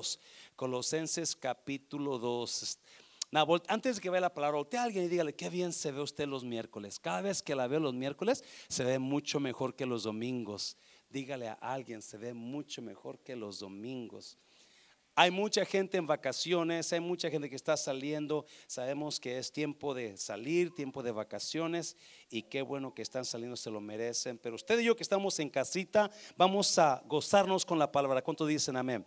2. Colosenses capítulo 2. antes de que vea la palabra, voltea a alguien y dígale, qué bien se ve usted los miércoles. Cada vez que la veo los miércoles, se ve mucho mejor que los domingos. Dígale a alguien, se ve mucho mejor que los domingos. Hay mucha gente en vacaciones, hay mucha gente que está saliendo. Sabemos que es tiempo de salir, tiempo de vacaciones y qué bueno que están saliendo, se lo merecen. Pero usted y yo que estamos en casita, vamos a gozarnos con la palabra. ¿Cuánto dicen amén?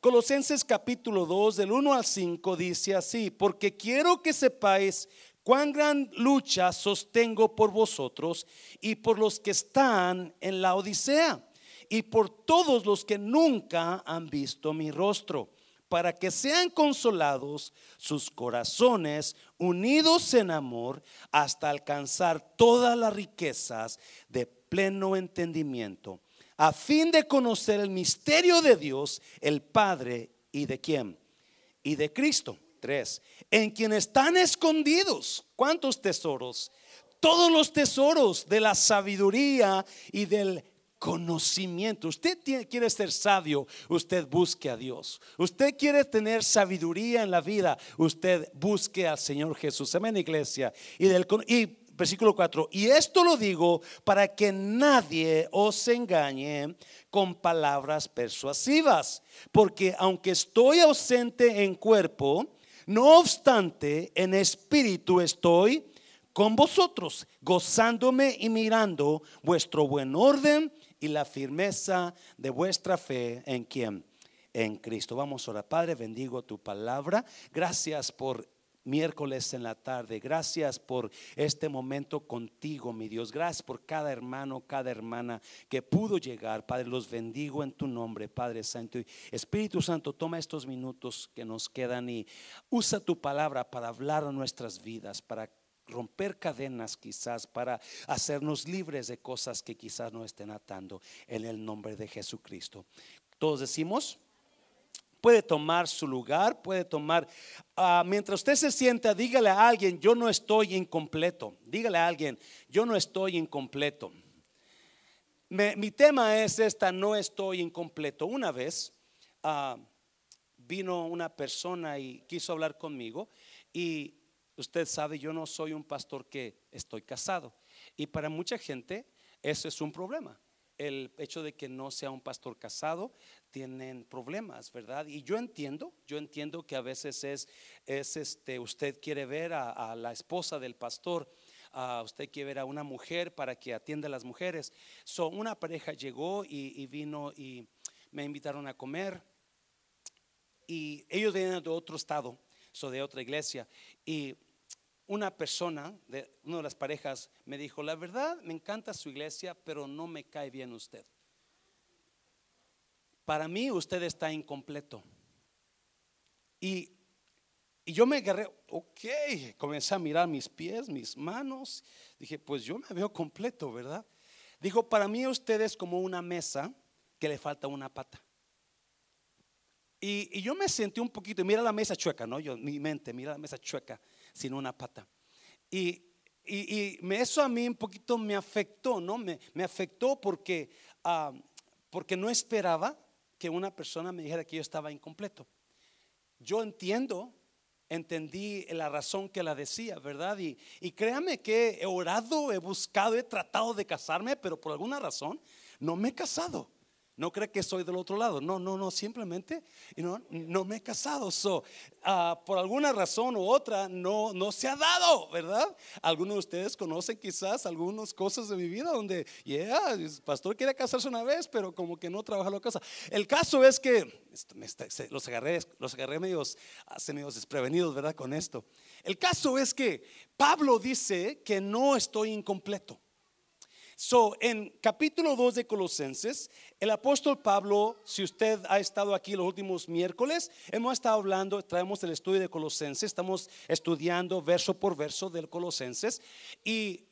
Colosenses capítulo 2, del 1 al 5 dice así, porque quiero que sepáis cuán gran lucha sostengo por vosotros y por los que están en la Odisea y por todos los que nunca han visto mi rostro, para que sean consolados sus corazones unidos en amor hasta alcanzar todas las riquezas de pleno entendimiento, a fin de conocer el misterio de Dios, el Padre, y de quién? Y de Cristo. Tres, en quien están escondidos. ¿Cuántos tesoros? Todos los tesoros de la sabiduría y del conocimiento. Usted quiere ser sabio, usted busque a Dios. Usted quiere tener sabiduría en la vida, usted busque al Señor Jesús. Amén, iglesia. Y, del, y versículo 4, y esto lo digo para que nadie os engañe con palabras persuasivas, porque aunque estoy ausente en cuerpo, no obstante, en espíritu estoy con vosotros, gozándome y mirando vuestro buen orden y la firmeza de vuestra fe en quien? En Cristo. Vamos a orar. Padre, bendigo tu palabra. Gracias por miércoles en la tarde. Gracias por este momento contigo, mi Dios. Gracias por cada hermano, cada hermana que pudo llegar. Padre, los bendigo en tu nombre, Padre Santo. Espíritu Santo, toma estos minutos que nos quedan y usa tu palabra para hablar a nuestras vidas, para romper cadenas quizás, para hacernos libres de cosas que quizás no estén atando en el nombre de Jesucristo. Todos decimos, puede tomar su lugar, puede tomar, ah, mientras usted se sienta, dígale a alguien, yo no estoy incompleto, dígale a alguien, yo no estoy incompleto. mi tema es esta, no estoy incompleto. Una vez ah, vino una persona y quiso hablar conmigo y usted sabe, yo no soy un pastor que estoy casado. Y para mucha gente eso es un problema. El hecho de que no sea un pastor casado tienen problemas, ¿verdad? Y yo entiendo, yo entiendo que a veces es, es este, usted quiere ver a, la esposa del pastor, a usted quiere ver a una mujer para que atienda a las mujeres. So, una pareja llegó y, vino y me invitaron a comer y ellos venían de otro estado, so de otra iglesia y una persona, de una de las parejas, me dijo, la verdad me encanta su iglesia, pero no me cae bien usted. Para mí usted está incompleto. Y, y yo me agarré, ok, comencé a mirar mis pies, mis manos. Dije, pues yo me veo completo, ¿verdad? Dijo, para mí usted es como una mesa que le falta una pata. Y, y yo me sentí un poquito, mira la mesa chueca, ¿no? Yo, mi mente, mira la mesa chueca sin una pata. Y, y, eso a mí un poquito me afectó, ¿no? Me, me afectó porque, ah, porque no esperaba que una persona me dijera que yo estaba incompleto. Yo entiendo, entendí la razón que la decía, ¿verdad? Y, y créame que he orado, he buscado, he tratado de casarme, pero por alguna razón no me he casado. No cree que soy del otro lado. No, no, no, simplemente no, no me he casado. So, ah, por alguna razón u otra no, no se ha dado, ¿verdad? Algunos de ustedes conocen quizás algunas cosas de mi vida donde, yeah, el pastor quiere casarse una vez, pero como que no trabaja la casa. El caso es que los agarré, los agarré medios, medios desprevenidos, ¿verdad? Con esto. El caso es que Pablo dice que no estoy incompleto. So, en capítulo 2 de Colosenses, el apóstol Pablo, si usted ha estado aquí los últimos miércoles, hemos estado hablando, traemos el estudio de Colosenses, estamos estudiando verso por verso del Colosenses y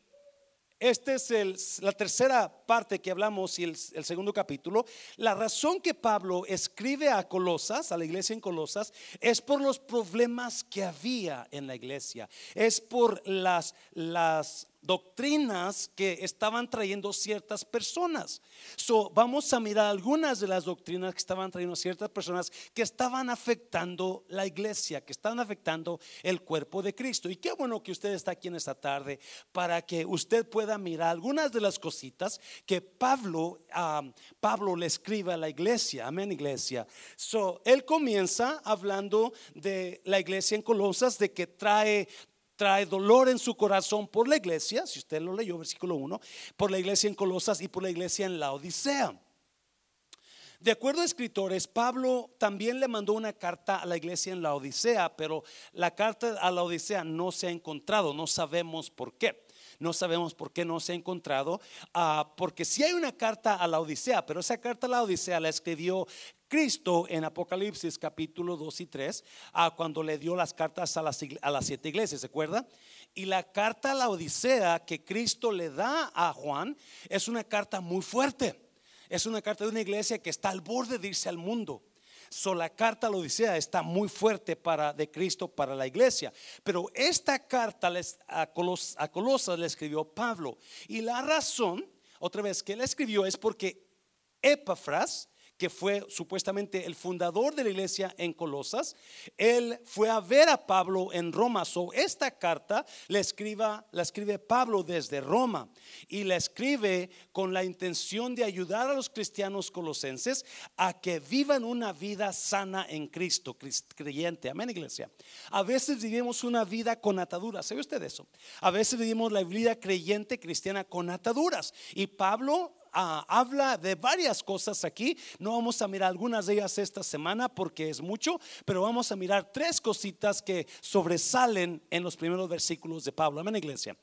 esta es la tercera parte que hablamos y el, el, segundo capítulo. La razón que Pablo escribe a Colosas, a la iglesia en Colosas, es por los problemas que había en la iglesia. Es por las, las doctrinas que estaban trayendo ciertas personas. So, vamos a mirar algunas de las doctrinas que estaban trayendo ciertas personas que estaban afectando la iglesia, que estaban afectando el cuerpo de Cristo. Y qué bueno que usted está aquí en esta tarde para que usted pueda mirar algunas de las cositas que Pablo, ah, Pablo le escribe a la iglesia. Amén, iglesia. So, él comienza hablando de la iglesia en Colosas, de que trae trae dolor en su corazón por la iglesia, si usted lo leyó, versículo 1, por la iglesia en Colosas y por la iglesia en la Odisea. De acuerdo a escritores, Pablo también le mandó una carta a la iglesia en la Odisea, pero la carta a la Odisea no se ha encontrado, no sabemos por qué. No sabemos por qué no se ha encontrado, ah, porque si hay una carta a la Odisea, pero esa carta a la Odisea la escribió Cristo en Apocalipsis capítulo 2 y 3, a cuando le dio las cartas a las, a las siete iglesias, ¿se acuerda? Y la carta a la Odisea que Cristo le da a Juan es una carta muy fuerte. Es una carta de una iglesia que está al borde de irse al mundo. So, la carta a la Odisea está muy fuerte para, de Cristo para la iglesia. Pero esta carta a, a Colosas le escribió Pablo. Y la razón, otra vez, que él escribió es porque Epafras, que fue supuestamente el fundador de la iglesia en Colosas, él fue a ver a Pablo en Roma. So, esta carta la, escriba, la escribe Pablo desde Roma y la escribe con la intención de ayudar a los cristianos colosenses a que vivan una vida sana en Cristo, creyente. Amén, iglesia. A veces vivimos una vida con ataduras. ¿Sabe usted eso? A veces vivimos la vida creyente cristiana con ataduras. Y Pablo habla de varias cosas aquí. No vamos a mirar algunas de ellas esta semana porque es mucho, pero vamos a mirar tres cositas que sobresalen en los primeros versículos de Pablo. Amén, iglesia.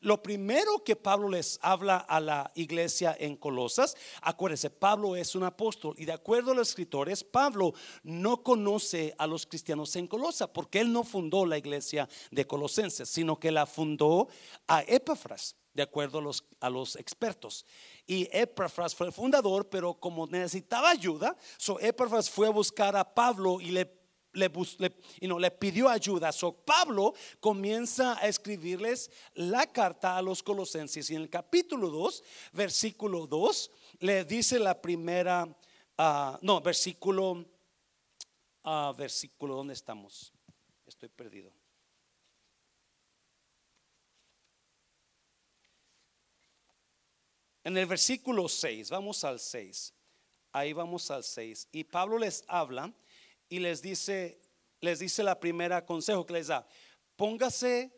Lo primero que Pablo les habla a la iglesia en Colosas, acuérdense, Pablo es un apóstol y de acuerdo a los escritores, Pablo no conoce a los cristianos en Colosa porque él no fundó la iglesia de Colosenses, sino que la fundó a Epafras de acuerdo a los, a los expertos. Y Epafras fue el fundador, pero como necesitaba ayuda, so fue a buscar a Pablo y le le, le, le, pidió ayuda. So, Pablo comienza a escribirles la carta a los colosenses y en el capítulo 2, versículo 2, le dice la primera, uh, no, versículo, uh, versículo, ¿dónde estamos? Estoy perdido. En el versículo 6, vamos al 6. Ahí vamos al 6. Y Pablo les habla y les dice, les dice la primera consejo que les da. Póngase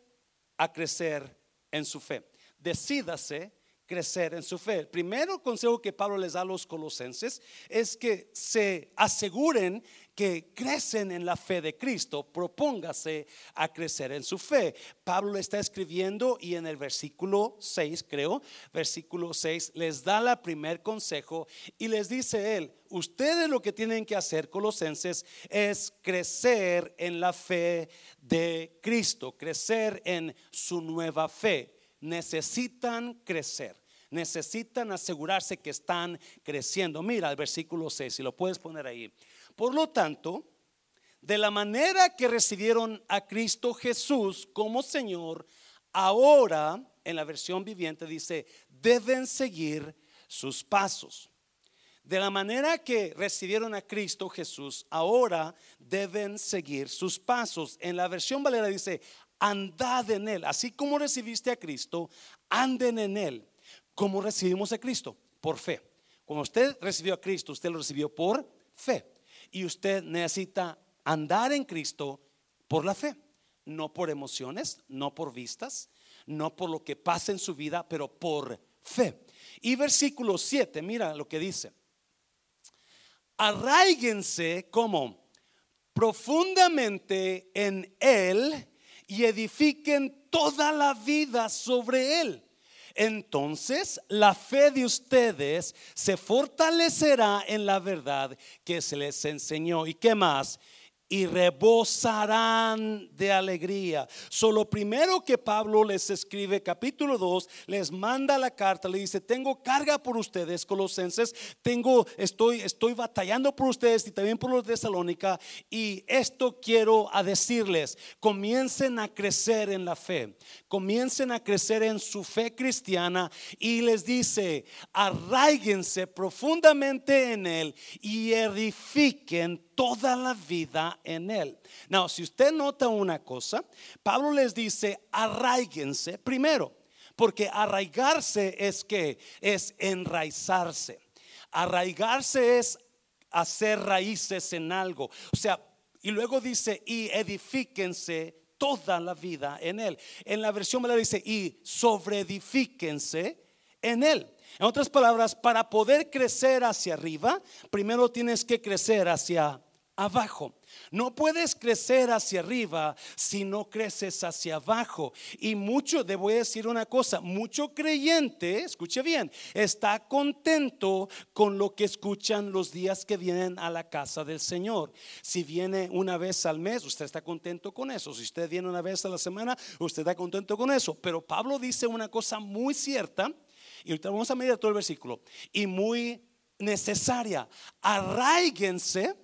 a crecer en su fe. Decídase crecer en su fe. El primero consejo que Pablo les da a los colosenses es que se aseguren que crecen en la fe de Cristo, propóngase a crecer en su fe. Pablo está escribiendo y en el versículo 6, creo, versículo 6, les da la primer consejo y les dice él, ustedes lo que tienen que hacer, colosenses, es crecer en la fe de Cristo, crecer en su nueva fe. Necesitan crecer necesitan asegurarse que están creciendo. Mira el versículo 6, si lo puedes poner ahí. Por lo tanto, de la manera que recibieron a Cristo Jesús como Señor, ahora en la versión viviente dice, deben seguir sus pasos. De la manera que recibieron a Cristo Jesús, ahora deben seguir sus pasos. En la versión Valera dice, andad en Él. Así como recibiste a Cristo, anden en Él. ¿Cómo recibimos a Cristo? Por fe. Cuando usted recibió a Cristo, usted lo recibió por fe. Y usted necesita andar en Cristo por la fe, no por emociones, no por vistas, no por lo que pasa en su vida, pero por fe. Y versículo 7, mira lo que dice. Arraíguense como profundamente en Él y edifiquen toda la vida sobre Él entonces la fe de ustedes se fortalecerá en la verdad que se les enseñó. ¿Y qué más? Y rebosarán de alegría. Solo primero que Pablo les escribe, capítulo 2, les manda la carta, le dice, tengo carga por ustedes, colosenses, tengo, estoy, estoy batallando por ustedes y también por los de Salónica, y esto quiero a decirles, comiencen a crecer en la fe, comiencen a crecer en su fe cristiana, y les dice, arraíguense profundamente en él y edifiquen toda la vida en él. Now, si usted nota una cosa, Pablo les dice, arraíguense primero, porque arraigarse es que es enraizarse. Arraigarse es hacer raíces en algo. O sea, y luego dice, y edifíquense toda la vida en él. En la versión me dice, y sobreedifíquense en él. En otras palabras, para poder crecer hacia arriba, primero tienes que crecer hacia abajo. No puedes crecer hacia arriba si no creces hacia abajo. Y mucho, debo decir una cosa, mucho creyente, escuche bien, está contento con lo que escuchan los días que vienen a la casa del Señor. Si viene una vez al mes, usted está contento con eso. Si usted viene una vez a la semana, usted está contento con eso. Pero Pablo dice una cosa muy cierta, y ahorita vamos a medir todo el versículo, y muy necesaria. Arraíguense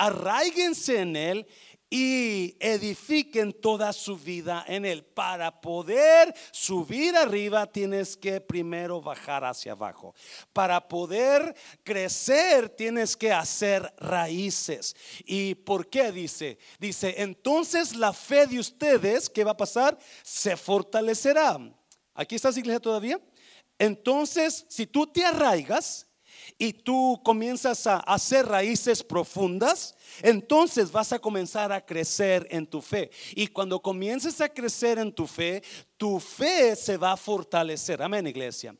arraíguense en Él y edifiquen toda su vida en Él. Para poder subir arriba tienes que primero bajar hacia abajo. Para poder crecer tienes que hacer raíces. ¿Y por qué dice? Dice, entonces la fe de ustedes, ¿qué va a pasar? Se fortalecerá. ¿Aquí estás iglesia todavía? Entonces, si tú te arraigas, y tú comienzas a hacer raíces profundas, entonces vas a comenzar a crecer en tu fe. Y cuando comiences a crecer en tu fe, tu fe se va a fortalecer. Amén, iglesia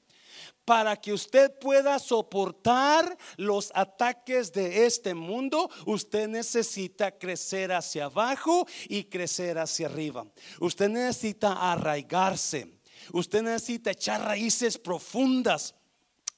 para que usted pueda soportar los ataques de este mundo, usted necesita crecer hacia abajo y crecer hacia arriba. Usted necesita arraigarse. Usted necesita echar raíces profundas.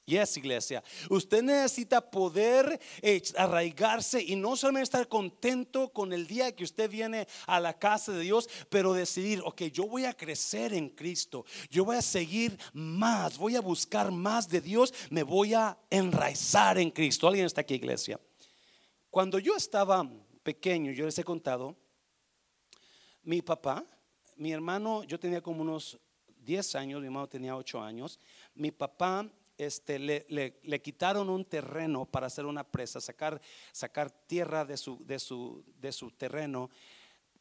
Yes, iglesia. Usted necesita poder eh, arraigarse y no solamente estar contento con el día que usted viene a la casa de Dios, pero decidir, ok, yo voy a crecer en Cristo, yo voy a seguir más, voy a buscar más de Dios, me voy a enraizar en Cristo. ¿Alguien está aquí, iglesia? Cuando yo estaba pequeño, yo les he contado, mi papá, mi hermano, yo tenía como unos 10 años, mi hermano tenía 8 años, mi papá este, le, quitaron un terreno para hacer una presa, sacar, sacar tierra de su, de, su, de su terreno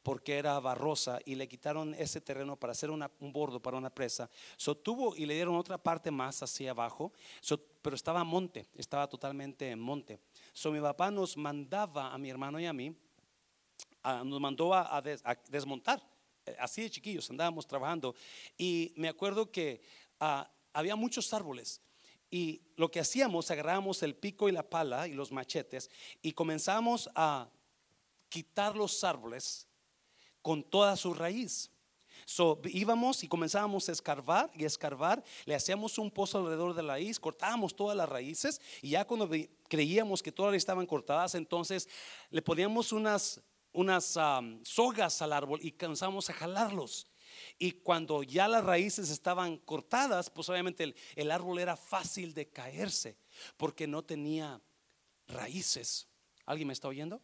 porque era barrosa y le quitaron ese terreno para hacer un bordo para una presa. So, tuvo y le dieron otra parte más hacia abajo, pero estaba monte, estaba totalmente en monte. So, mi papá nos mandaba a mi hermano y a mí, nos mandó a, desmontar. Eh, así de chiquillos, andábamos trabajando. Y me acuerdo que ah, había muchos árboles. Y lo que hacíamos, agarrábamos el pico y la pala y los machetes y comenzamos a quitar los árboles con toda su raíz. So, íbamos y comenzábamos a escarbar y escarbar, le hacíamos un pozo alrededor de la raíz, cortábamos todas las raíces y ya cuando creíamos que todas estaban cortadas, entonces le poníamos unas, unas sogas al árbol y comenzamos a jalarlos. Y cuando ya las raíces estaban cortadas, pues obviamente el, árbol era fácil de caerse porque no tenía raíces. ¿Alguien me está oyendo?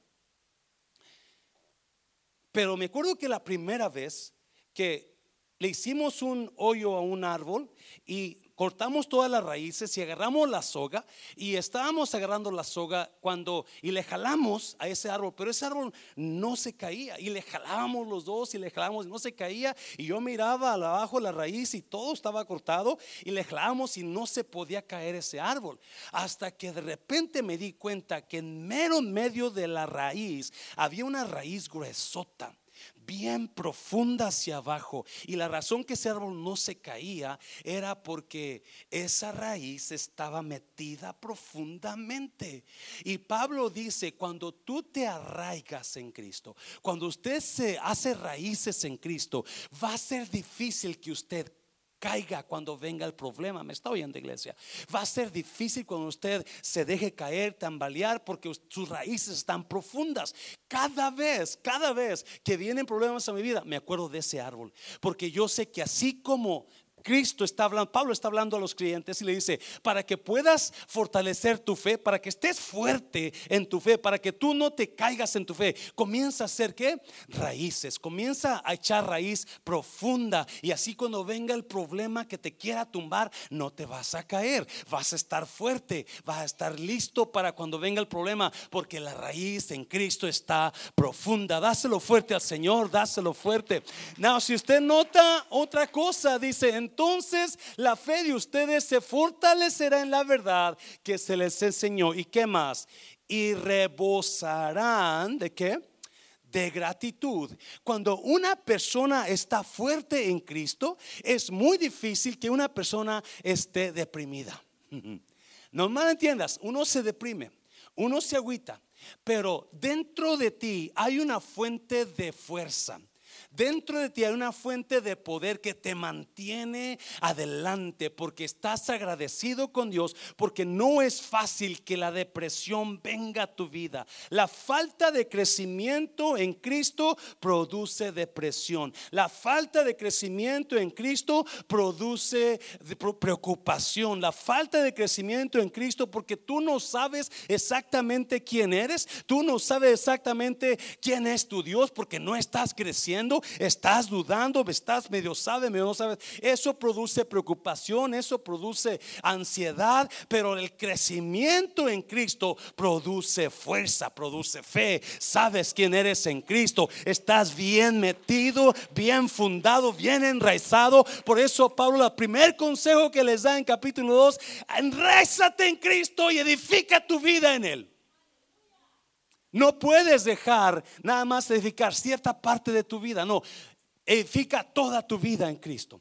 Pero me acuerdo que la primera vez que le hicimos un hoyo a un árbol y cortamos todas las raíces y agarramos la soga y estábamos agarrando la soga cuando y le jalamos a ese árbol, pero ese árbol no se caía y le jalábamos los dos y le jalamos y no se caía y yo miraba abajo la raíz y todo estaba cortado y le jalamos y no se podía caer ese árbol. Hasta que de repente me di cuenta que en mero medio de la raíz había una raíz gruesota bien profunda hacia abajo. Y la razón que ese árbol no se caía era porque esa raíz estaba metida profundamente. Y Pablo dice, cuando tú te arraigas en Cristo, cuando usted se hace raíces en Cristo, va a ser difícil que usted caiga cuando venga el problema. Me está oyendo, iglesia. Va a ser difícil cuando usted se deje caer, tambalear, porque sus raíces están profundas. Cada vez, cada vez que vienen problemas a mi vida, me acuerdo de ese árbol. Porque yo sé que así como Cristo está hablando, Pablo está hablando a los creyentes y le dice, para que puedas fortalecer tu fe, para que estés fuerte en tu fe, para que tú no te caigas en tu fe, comienza a hacer qué? Raíces, comienza a echar raíz profunda y así cuando venga el problema que te quiera tumbar, no te vas a caer, vas a estar fuerte, vas a estar listo para cuando venga el problema, porque la raíz en Cristo está profunda. Dáselo fuerte al Señor, dáselo fuerte. Now, si usted nota otra cosa, dice, entonces la fe de ustedes se fortalecerá en la verdad que se les enseñó. ¿Y qué más? Y rebosarán de qué? de gratitud. Cuando una persona está fuerte en Cristo, es muy difícil que una persona esté deprimida. No mal entiendas, uno se deprime, uno se agüita, pero dentro de ti hay una fuente de fuerza. Dentro de ti hay una fuente de poder que te mantiene adelante porque estás agradecido con Dios, porque no es fácil que la depresión venga a tu vida. La falta de crecimiento en Cristo produce depresión. La falta de crecimiento en Cristo produce preocupación. La falta de crecimiento en Cristo porque tú no sabes exactamente quién eres, tú no sabes exactamente quién es tu Dios porque no estás creciendo estás dudando, estás medio sabe, medio no sabes. Eso produce preocupación, eso produce ansiedad, pero el crecimiento en Cristo produce fuerza, produce fe. Sabes quién eres en Cristo, estás bien metido, bien fundado, bien enraizado. Por eso Pablo, el primer consejo que les da en capítulo 2, enraizate en Cristo y edifica tu vida en Él. No puedes dejar nada más edificar cierta parte de tu vida, no, edifica toda tu vida en Cristo.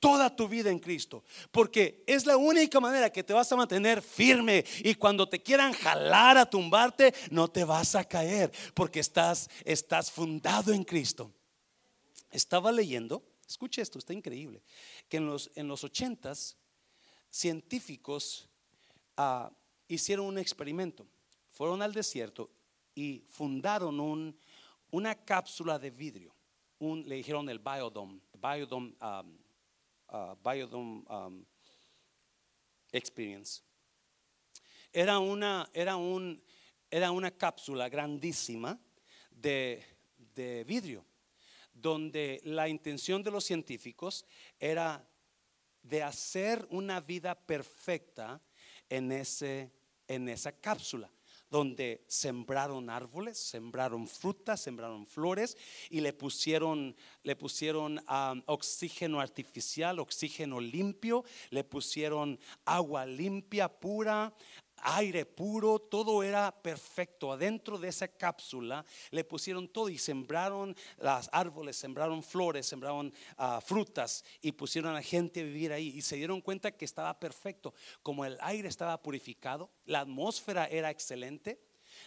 Toda tu vida en Cristo, porque es la única manera que te vas a mantener firme. Y cuando te quieran jalar a tumbarte, no te vas a caer, porque estás, estás fundado en Cristo. Estaba leyendo, escuche esto, está increíble, que en los, en los ochentas científicos ah, hicieron un experimento, fueron al desierto y fundaron un, una cápsula de vidrio. Un, le dijeron el Biodome, Biodome, um, uh, Biodome um, Experience. Era una, era, un, era una cápsula grandísima de, de vidrio, donde la intención de los científicos era de hacer una vida perfecta en, ese, en esa cápsula donde sembraron árboles, sembraron frutas, sembraron flores y le pusieron, le pusieron oxígeno artificial, oxígeno limpio, le pusieron agua limpia, pura, aire puro, todo era perfecto. Adentro de esa cápsula le pusieron todo y sembraron los árboles, sembraron flores, sembraron ah, frutas y pusieron a gente a vivir ahí. Y se dieron cuenta que estaba perfecto. Como el aire estaba purificado, la atmósfera era excelente,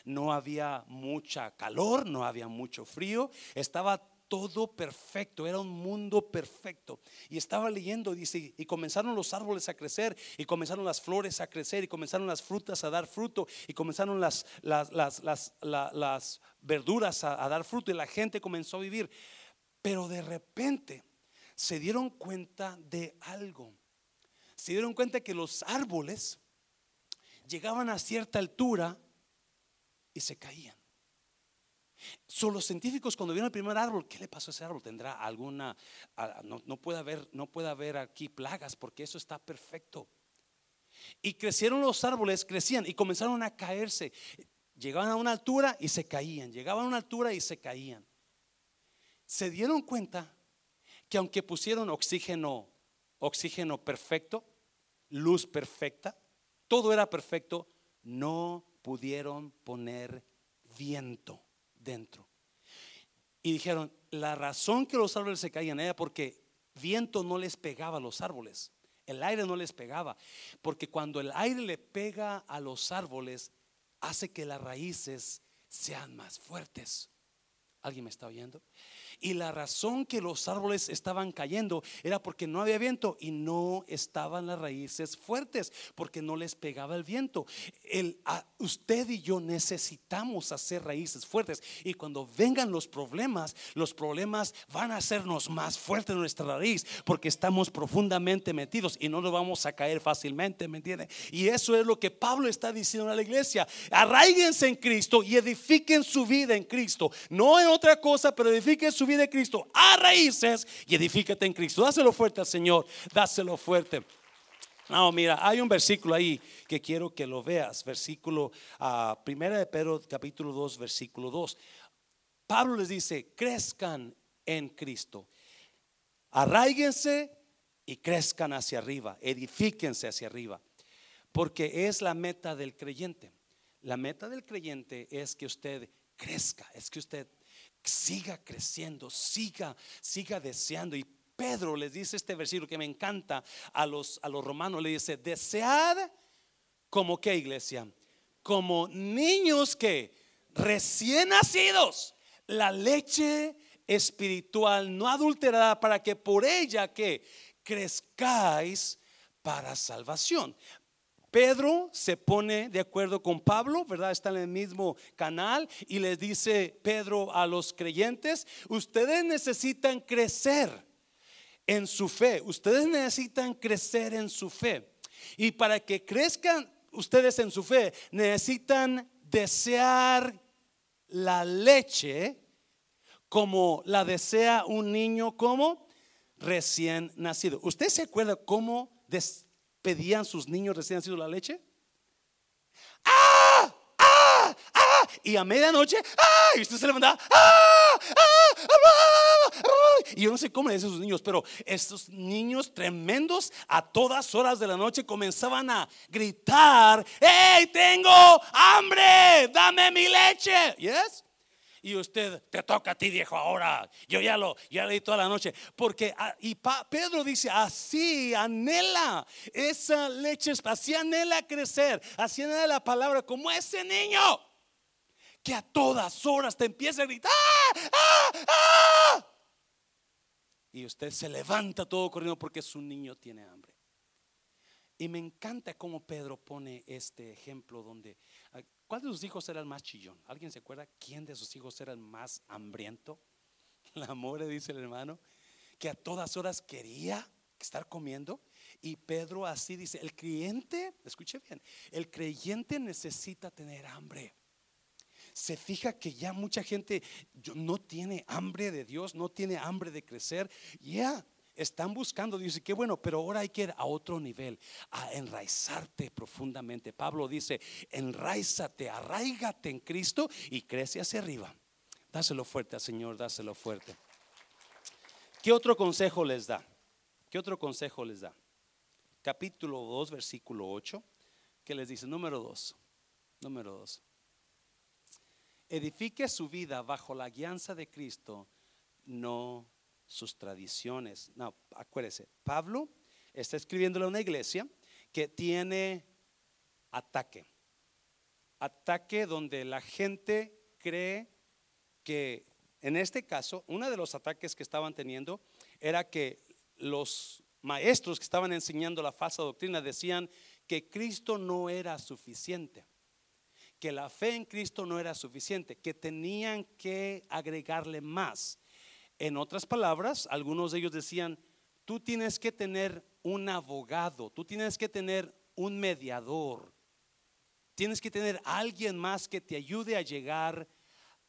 no había mucha calor, no había mucho frío, estaba todo perfecto, era un mundo perfecto. Y estaba leyendo, dice, y comenzaron los árboles a crecer, y comenzaron las flores a crecer, y comenzaron las frutas a dar fruto, y comenzaron las, verduras a dar fruto, y la gente comenzó a vivir. Pero de repente se dieron cuenta de algo. Se dieron cuenta que los árboles llegaban a cierta altura y se caían. Son los científicos cuando vieron el primer árbol, ¿qué le pasó a ese árbol? ¿Tendrá alguna, no, puede haber, no puede haber aquí plagas porque eso está perfecto? Y crecieron los árboles, crecían y comenzaron a caerse. Llegaban a una altura y se caían, llegaban a una altura y se caían. Se dieron cuenta que aunque pusieron oxígeno, oxígeno perfecto, luz perfecta, todo era perfecto, no pudieron poner viento dentro. Y dijeron, la razón que los árboles se caían era porque viento no les pegaba a los árboles. El aire no les pegaba. Porque cuando el aire le pega a los árboles, hace que las raíces sean más fuertes. ¿Alguien me está oyendo? Y la razón que los árboles estaban cayendo era porque no había viento y no estaban las raíces fuertes, porque no les pegaba el viento. El, usted y yo necesitamos hacer raíces fuertes. Y cuando vengan los problemas, los problemas van a hacernos más fuertes nuestra raíz, porque estamos profundamente metidos y no nos vamos a caer fácilmente, ¿me entiende? Y eso es lo que Pablo está diciendo a la iglesia. Arraíguense en Cristo y edifiquen su vida en Cristo. No en otra cosa, pero edifiquen su vida de Cristo a raíces y edifícate en Cristo. Dáselo fuerte al Señor, dáselo fuerte. No, mira, hay un versículo ahí que quiero que lo veas. Versículo, uh, primera de Pedro, capítulo 2, versículo 2. Pablo les dice, crezcan en Cristo. Arraíguense y crezcan hacia arriba, edifíquense hacia arriba, porque es la meta del creyente. La meta del creyente es que usted crezca, es que usted siga creciendo, siga, siga deseando. Y Pedro les dice este versículo que me encanta a los, a los romanos, le dice, desead como que iglesia, como niños que recién nacidos, la leche espiritual no adulterada para que por ella que crezcáis para salvación. Pedro se pone de acuerdo con Pablo, ¿verdad? Está en el mismo canal y les dice Pedro a los creyentes, ustedes necesitan crecer en su fe, ustedes necesitan crecer en su fe. Y para que crezcan ustedes en su fe, necesitan desear la leche como la desea un niño como recién nacido. ¿Usted se acuerda cómo pedían sus niños recién nacidos la leche? ¡Ah! ¡Ah! Y a medianoche, ¡ah! Y usted se levantaba, ¡ah! ¡ah! Y yo no sé cómo le dicen sus niños, pero estos niños tremendos a todas horas de la noche comenzaban a gritar, ¡Hey, tengo hambre! ¡Dame mi leche! ¿Yes? Y usted te toca a ti, viejo, ahora. Yo ya lo, ya leí toda la noche. Porque, ah, y Pedro dice, así anhela esa leche, así anhela crecer, así anhela la palabra, como ese niño que a todas horas te empieza a gritar, ¡Ah, ah, y usted se levanta todo corriendo porque su niño tiene hambre. Y me encanta cómo Pedro pone este ejemplo donde ¿Cuál de sus hijos era el más chillón? ¿Alguien se acuerda quién de sus hijos era el más hambriento? La more, dice el hermano, que a todas horas quería estar comiendo. Y Pedro así dice, el creyente, escuche bien, el creyente necesita tener hambre. Se fija que ya mucha gente no tiene hambre de Dios, no tiene hambre de crecer. Ya, están buscando, dice, qué bueno, pero ahora hay que ir a otro nivel, a enraizarte profundamente. Pablo dice, enraízate, arraigate en Cristo y crece hacia arriba. Dáselo fuerte al Señor, dáselo fuerte. ¿Qué otro consejo les da? ¿Qué otro consejo les da? Capítulo 2, versículo 8, que les dice, número 2, número 2. Edifique su vida bajo la guianza de Cristo, no sus tradiciones. No, acuérdese, Pablo está escribiéndole a una iglesia que tiene ataque. Ataque donde la gente cree que, en este caso, uno de los ataques que estaban teniendo era que los maestros que estaban enseñando la falsa doctrina decían que Cristo no era suficiente, que la fe en Cristo no era suficiente, que tenían que agregarle más. En otras palabras, algunos de ellos decían, tú tienes que tener un abogado, tú tienes que tener un mediador, tienes que tener alguien más que te ayude a llegar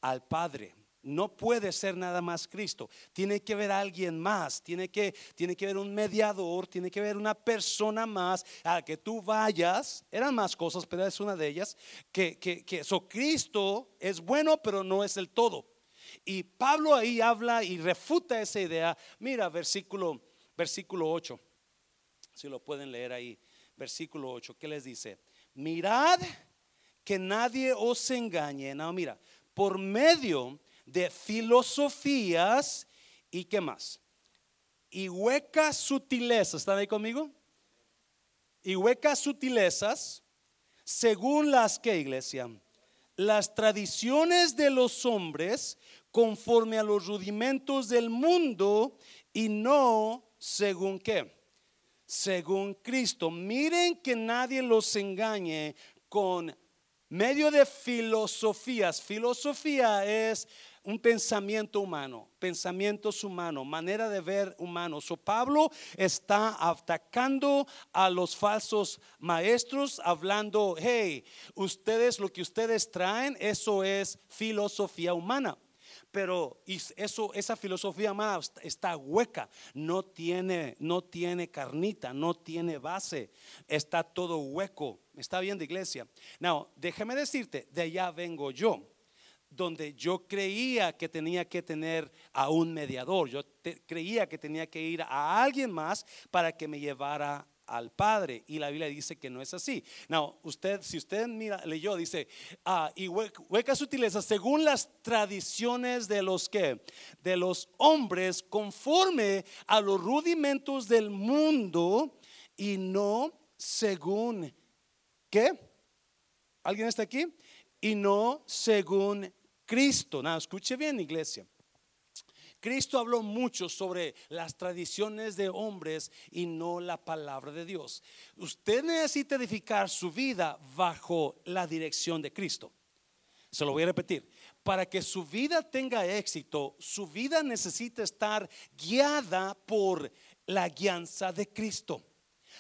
al Padre. No puede ser nada más Cristo. Tiene que haber alguien más. Tiene que, tiene que haber un mediador. Tiene que haber una persona más a que tú vayas. Eran más cosas, pero es una de ellas. Que, que, que so Cristo es bueno, pero no es el todo. Y Pablo ahí habla y refuta esa idea. Mira, versículo, versículo 8. Si lo pueden leer ahí. Versículo 8. ¿Qué les dice? Mirad que nadie os engañe. No, mira, por medio de filosofías y qué más. Y huecas sutilezas. ¿Están ahí conmigo? Y huecas sutilezas según las que iglesia las tradiciones de los hombres conforme a los rudimentos del mundo y no según qué? Según Cristo. Miren que nadie los engañe con medio de filosofías. Filosofía es un pensamiento humano, pensamientos humanos, manera de ver humanos. So Pablo está atacando a los falsos maestros, hablando, hey, ustedes lo que ustedes traen, eso es filosofía humana. Pero eso, esa filosofía humana está hueca, no tiene, no tiene carnita, no tiene base, está todo hueco. Está bien de iglesia. Now, déjame decirte, de allá vengo yo donde yo creía que tenía que tener a un mediador, yo creía que tenía que ir a alguien más para que me llevara al Padre. Y la Biblia dice que no es así. No, usted, si usted mira, leyó, dice, ah, y hueca sutileza según las tradiciones de los que, de los hombres, conforme a los rudimentos del mundo y no según, ¿qué? ¿Alguien está aquí? Y no según Cristo. Nada, escuche bien, iglesia. Cristo habló mucho sobre las tradiciones de hombres y no la palabra de Dios. Usted necesita edificar su vida bajo la dirección de Cristo. Se lo voy a repetir. Para que su vida tenga éxito, su vida necesita estar guiada por la guianza de Cristo.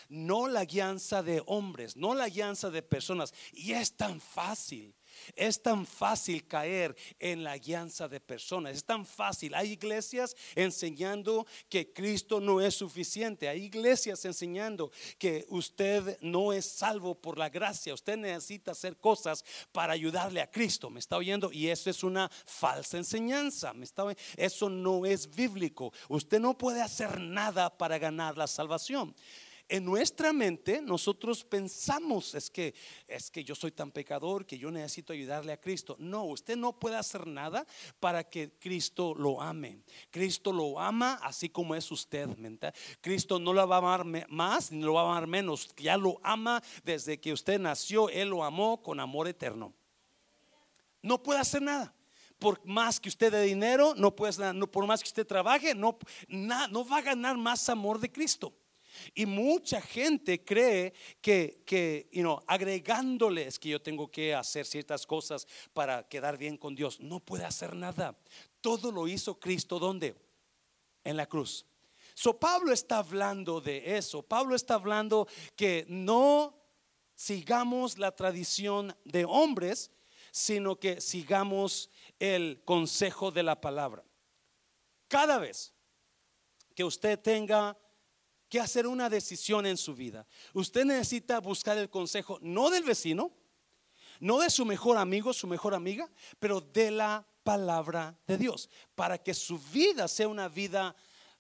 No la guianza de hombres, no la guianza de personas. Y es tan fácil. Es tan fácil caer en la guianza de personas. Es tan fácil. Hay iglesias enseñando que Cristo no es suficiente. Hay iglesias enseñando que usted no es salvo por la gracia. Usted necesita hacer cosas para ayudarle a Cristo. ¿Me está oyendo? Y eso es una falsa enseñanza. ¿Me está Eso no es bíblico. Usted no puede hacer nada para ganar la salvación en nuestra mente nosotros pensamos es que es que yo soy tan pecador que yo necesito ayudarle a Cristo. No, usted no puede hacer nada para que Cristo lo ame. Cristo lo ama así como es usted, Cristo no lo va a amar más ni lo va a amar menos, ya lo ama desde que usted nació, él lo amó con amor eterno. No puede hacer nada por más que usted dé dinero, no puede, no, por más que usted trabaje, no, no va a ganar más amor de Cristo. Y mucha gente cree que, que you know, agregándoles que yo tengo que hacer ciertas cosas para quedar bien con Dios, no puede hacer nada. Todo lo hizo Cristo, ¿dónde? En la cruz. So Pablo está hablando de eso. Pablo está hablando que no sigamos la tradición de hombres, sino que sigamos el consejo de la palabra. Cada vez que usted tenga que hacer una decisión en su vida. Usted necesita buscar el consejo no del vecino, no de su mejor amigo, su mejor amiga, pero de la palabra de Dios, para que su vida sea una vida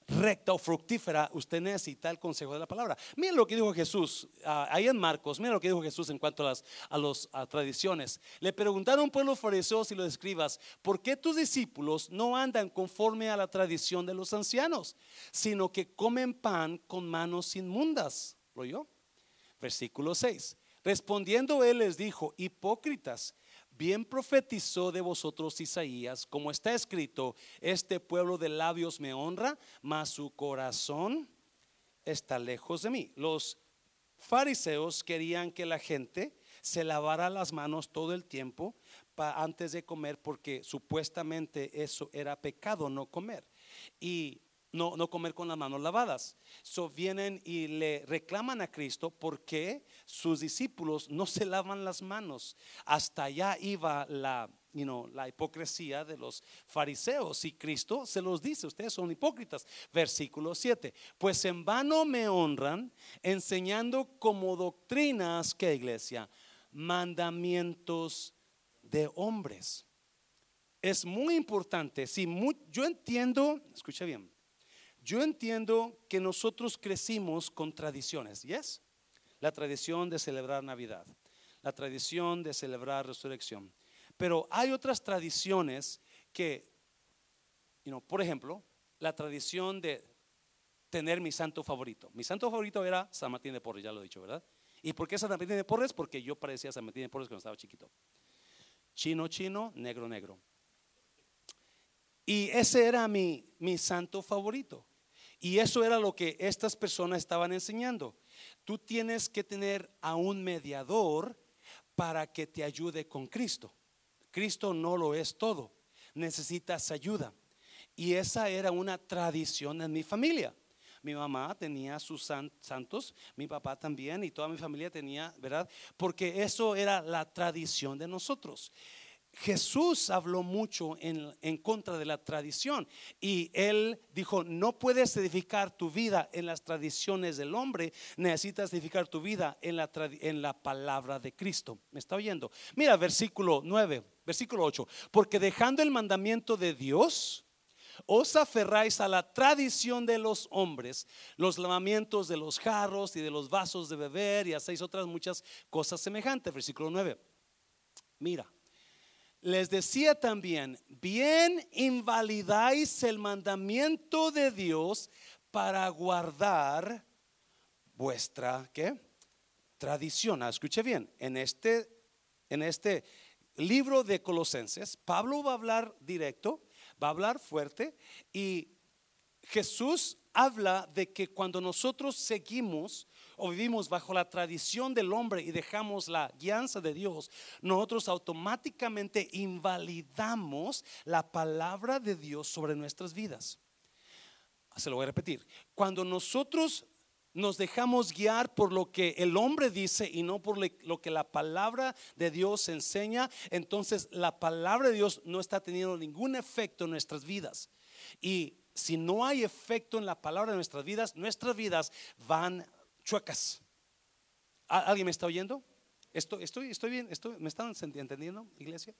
recta o fructífera, usted necesita el consejo de la palabra. Miren lo que dijo Jesús ah, ahí en Marcos, miren lo que dijo Jesús en cuanto a las a los, tradiciones. Le preguntaron un pueblo fariseos y los escribas, ¿por qué tus discípulos no andan conforme a la tradición de los ancianos, sino que comen pan con manos inmundas? ¿Lo oyó? Versículo 6. Respondiendo él les dijo, hipócritas, Bien profetizó de vosotros Isaías, como está escrito, este pueblo de labios me honra, mas su corazón está lejos de mí. Los fariseos querían que la gente se lavara las manos todo el tiempo antes de comer porque supuestamente eso era pecado no comer. Y no, no comer con las manos lavadas. So vienen y le reclaman a Cristo porque sus discípulos no se lavan las manos. Hasta allá iba la, la hipocresía de los fariseos. Y Cristo se los dice, ustedes son hipócritas. Versículo 7. Pues en vano me honran enseñando como doctrinas, ¿qué iglesia? Mandamientos de hombres. Es muy importante. Si yo entiendo, escucha bien yo entiendo que nosotros crecimos con tradiciones, ¿yes? La tradición de celebrar Navidad, la tradición de celebrar resurrección. Pero hay otras tradiciones que, por ejemplo, la tradición de tener mi santo favorito. Mi santo favorito era San Martín de Porres, ya lo he dicho, ¿verdad? ¿Y por qué San Martín de Porres? Porque yo parecía San Martín de Porres cuando estaba chiquito. chino, chino, negro, negro. Y ese era mi, mi santo favorito. Y eso era lo que estas personas estaban enseñando. Tú tienes que tener a un mediador para que te ayude con Cristo. Cristo no lo es todo. Necesitas ayuda. Y esa era una tradición en mi familia. Mi mamá tenía sus santos, mi papá también y toda mi familia tenía, ¿verdad? Porque eso era la tradición de nosotros. Jesús habló mucho en, contra de la tradición y él dijo, no puedes edificar tu vida en las tradiciones del hombre, necesitas edificar tu vida en la, en la palabra de Cristo. ¿Me está oyendo? Mira, versículo 9, versículo 8, porque dejando el mandamiento de Dios, os aferráis a la tradición de los hombres, los lavamientos de los jarros y de los vasos de beber y hacéis otras muchas cosas semejantes. Versículo 9. Mira, les decía también, bien invalidáis el mandamiento de Dios para guardar vuestra ¿qué? tradición. Ah, escuche bien, en este, en este libro de Colosenses, Pablo va a hablar directo, va a hablar fuerte y Jesús habla de que cuando nosotros seguimos o vivimos bajo la tradición del hombre y dejamos la guianza de Dios, nosotros automáticamente invalidamos la palabra de Dios sobre nuestras vidas. Se lo voy a repetir. Cuando nosotros nos dejamos guiar por lo que el hombre dice y no por lo que la palabra de Dios enseña, entonces la palabra de Dios no está teniendo ningún efecto en nuestras vidas. Y si no hay efecto en la palabra de nuestras vidas, nuestras vidas van chuecas. ¿Alguien me está oyendo? Estoy, estoy, estoy bien, estoy, ¿me están entendiendo, iglesia?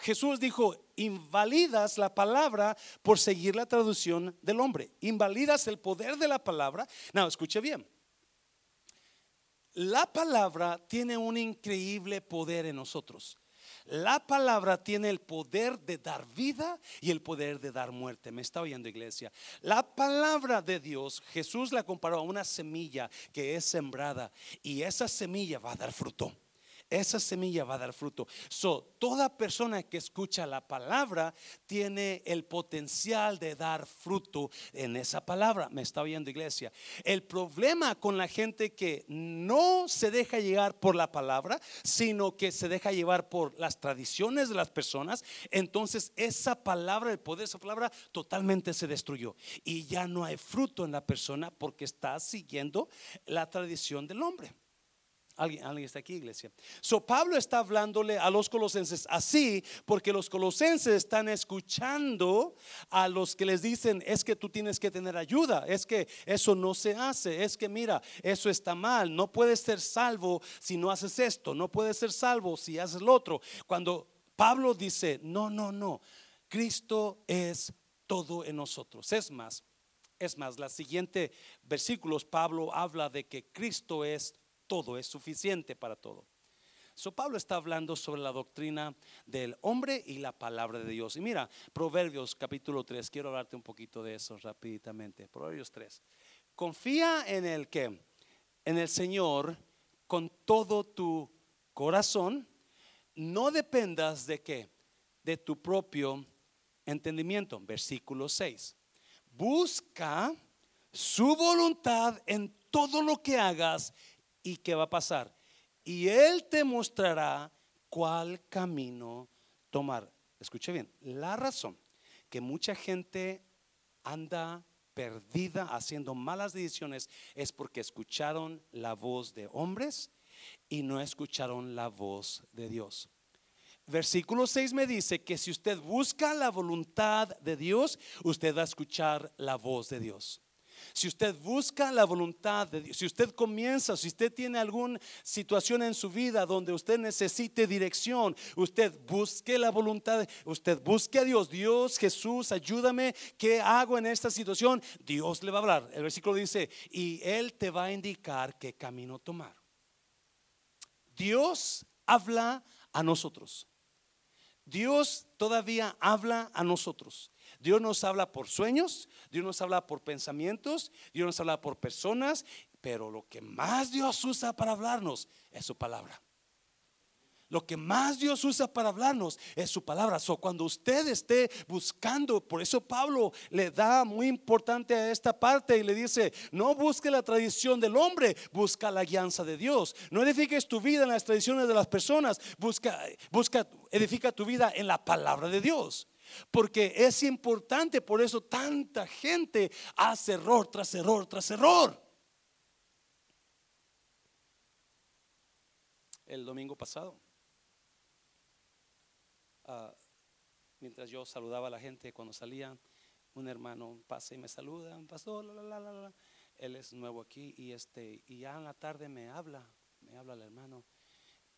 Jesús dijo, invalidas la palabra por seguir la traducción del hombre. Invalidas el poder de la palabra. No, escuche bien. La palabra tiene un increíble poder en nosotros. La palabra tiene el poder de dar vida y el poder de dar muerte. ¿Me está oyendo iglesia? La palabra de Dios, Jesús la comparó a una semilla que es sembrada y esa semilla va a dar fruto esa semilla va a dar fruto. So, toda persona que escucha la palabra tiene el potencial de dar fruto en esa palabra. Me está oyendo iglesia. El problema con la gente que no se deja llegar por la palabra, sino que se deja llevar por las tradiciones de las personas, entonces esa palabra, el poder de esa palabra totalmente se destruyó y ya no hay fruto en la persona porque está siguiendo la tradición del hombre. ¿Alguien, alguien está aquí, iglesia. So Pablo está hablándole a los colosenses así porque los colosenses están escuchando a los que les dicen es que tú tienes que tener ayuda, es que eso no se hace, es que mira, eso está mal, no puedes ser salvo si no haces esto, no puedes ser salvo si haces lo otro. Cuando Pablo dice, no, no, no, Cristo es todo en nosotros. Es más, es más, la siguiente versículos Pablo habla de que Cristo es todo, es suficiente para todo. So Pablo está hablando sobre la doctrina del hombre y la palabra de Dios. Y mira, Proverbios capítulo 3, quiero hablarte un poquito de eso rápidamente. Proverbios 3. Confía en el que, en el Señor con todo tu corazón, no dependas de qué, de tu propio entendimiento. Versículo 6. Busca su voluntad en todo lo que hagas ¿Y qué va a pasar? Y Él te mostrará cuál camino tomar. Escuche bien, la razón que mucha gente anda perdida haciendo malas decisiones es porque escucharon la voz de hombres y no escucharon la voz de Dios. Versículo 6 me dice que si usted busca la voluntad de Dios, usted va a escuchar la voz de Dios. Si usted busca la voluntad de Dios, si usted comienza, si usted tiene alguna situación en su vida donde usted necesite dirección, usted busque la voluntad, usted busque a Dios, Dios, Jesús, ayúdame, ¿qué hago en esta situación? Dios le va a hablar. El versículo dice, y Él te va a indicar qué camino tomar. Dios habla a nosotros. Dios todavía habla a nosotros. Dios nos habla por sueños, Dios nos habla por pensamientos, Dios nos habla por personas, pero lo que más Dios usa para hablarnos es su palabra. Lo que más Dios usa para hablarnos es su palabra. So, cuando usted esté buscando, por eso Pablo le da muy importante a esta parte y le dice, no busque la tradición del hombre, busca la guianza de Dios. No edifiques tu vida en las tradiciones de las personas, busca, busca, edifica tu vida en la palabra de Dios. Porque es importante, por eso tanta gente hace error tras error tras error. El domingo pasado Ah, mientras yo saludaba a la gente cuando salía, un hermano pasa y me saluda, pastor, él es nuevo aquí y este y ya en la tarde me habla, me habla el hermano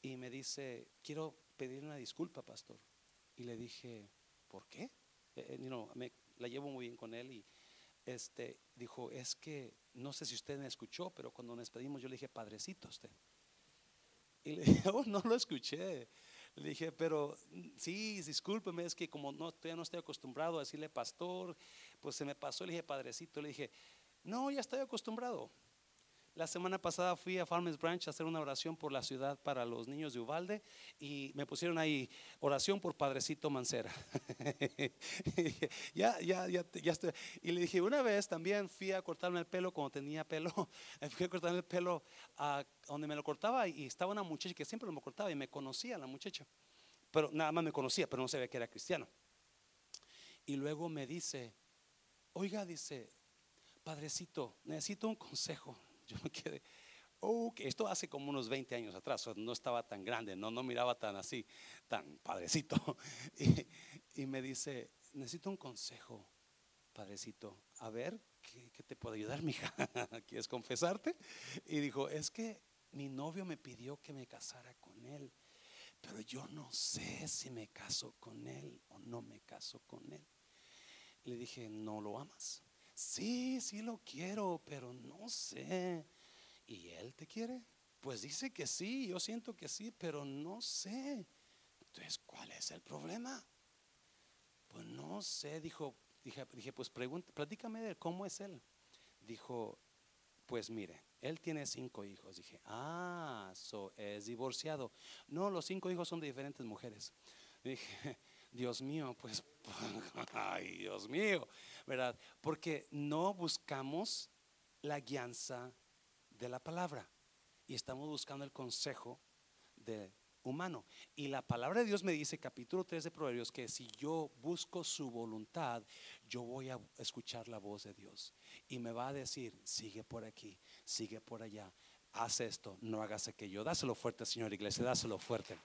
y me dice, quiero pedir una disculpa, pastor. Y le dije, ¿por qué? Eh, eh, me, la llevo muy bien con él y este dijo, es que no sé si usted me escuchó, pero cuando nos despedimos yo le dije, padrecito usted. Y le dije, oh, no lo escuché. Le dije, pero sí, discúlpeme, es que como no, todavía no estoy acostumbrado a decirle pastor, pues se me pasó. Le dije, padrecito, le dije, no, ya estoy acostumbrado. La semana pasada fui a Farmers Branch a hacer una oración por la ciudad para los niños de Uvalde y me pusieron ahí oración por Padrecito Mancera. ya, ya, ya, ya estoy. Y le dije, una vez también fui a cortarme el pelo cuando tenía pelo. fui a cortarme el pelo a donde me lo cortaba y estaba una muchacha que siempre me cortaba y me conocía la muchacha. Pero nada más me conocía, pero no sabía que era cristiano. Y luego me dice, oiga, dice, Padrecito, necesito un consejo yo me quedé, oh, esto hace como unos 20 años atrás, no estaba tan grande, no, no miraba tan así, tan padrecito. Y, me dice, necesito un consejo, padrecito, a ver, ¿qué, qué te puedo ayudar, mija? ¿Quieres confesarte? Y dijo, es que mi novio me pidió que me casara con él, pero yo no sé si me caso con él o no me caso con él. Le dije, ¿no lo amas? Sí, sí lo quiero, pero no sé. ¿Y él te quiere? Pues dice que sí, yo siento que sí, pero no sé. Entonces, ¿cuál es el problema? Pues no sé, dijo, dije, dije pues pregunta, platícame de cómo es él. Dijo, pues mire, él tiene cinco hijos. Dije, ah, so es divorciado. No, los cinco hijos son de diferentes mujeres. Dije, Dios mío, pues, ay, Dios mío, ¿verdad? Porque no buscamos la guianza de la palabra y estamos buscando el consejo de humano. Y la palabra de Dios me dice, capítulo 3 de Proverbios, que si yo busco su voluntad, yo voy a escuchar la voz de Dios. Y me va a decir, sigue por aquí, sigue por allá, haz esto, no hagas aquello. Dáselo fuerte, Señor Iglesia, dáselo fuerte.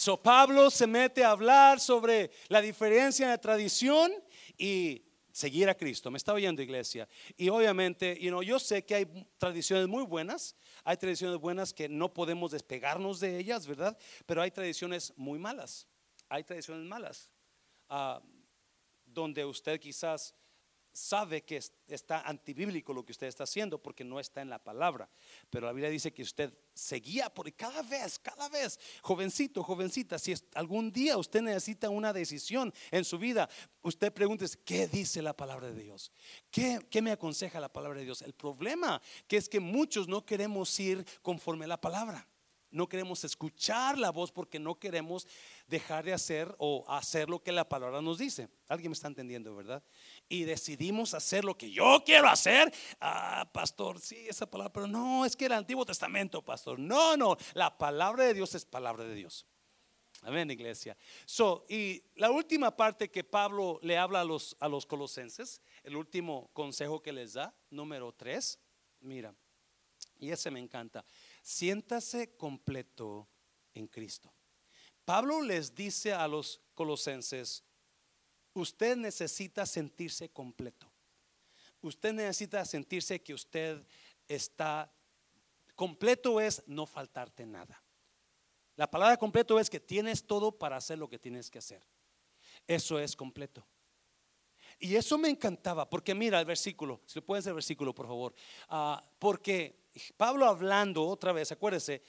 So Pablo se mete a hablar sobre la diferencia en la tradición y seguir a Cristo. Me está oyendo iglesia. Y obviamente, yo sé que hay tradiciones muy buenas, hay tradiciones buenas que no podemos despegarnos de ellas, ¿verdad? Pero hay tradiciones muy malas. Hay tradiciones malas. Ah, donde usted quizás sabe que está antibíblico lo que usted está haciendo porque no está en la palabra. Pero la Biblia dice que usted seguía por cada vez, cada vez, jovencito, jovencita, si algún día usted necesita una decisión en su vida, usted pregúntese, ¿qué dice la palabra de Dios? ¿Qué, ¿Qué me aconseja la palabra de Dios? El problema que es que muchos no queremos ir conforme a la palabra. No queremos escuchar la voz porque no queremos dejar de hacer o hacer lo que la palabra nos dice. Alguien me está entendiendo, ¿verdad? Y decidimos hacer lo que yo quiero hacer. Ah, pastor, sí, esa palabra, pero no, es que el Antiguo Testamento, pastor. No, no, la palabra de Dios es palabra de Dios. Amén, iglesia. So, y la última parte que Pablo le habla a los, a los colosenses, el último consejo que les da, número tres, mira, y ese me encanta siéntase completo en Cristo. Pablo les dice a los colosenses, usted necesita sentirse completo. Usted necesita sentirse que usted está completo es no faltarte nada. La palabra completo es que tienes todo para hacer lo que tienes que hacer. Eso es completo. Y eso me encantaba, porque mira el versículo, si le pueden el versículo, por favor. Ah, porque Pablo hablando otra vez, acuérdese,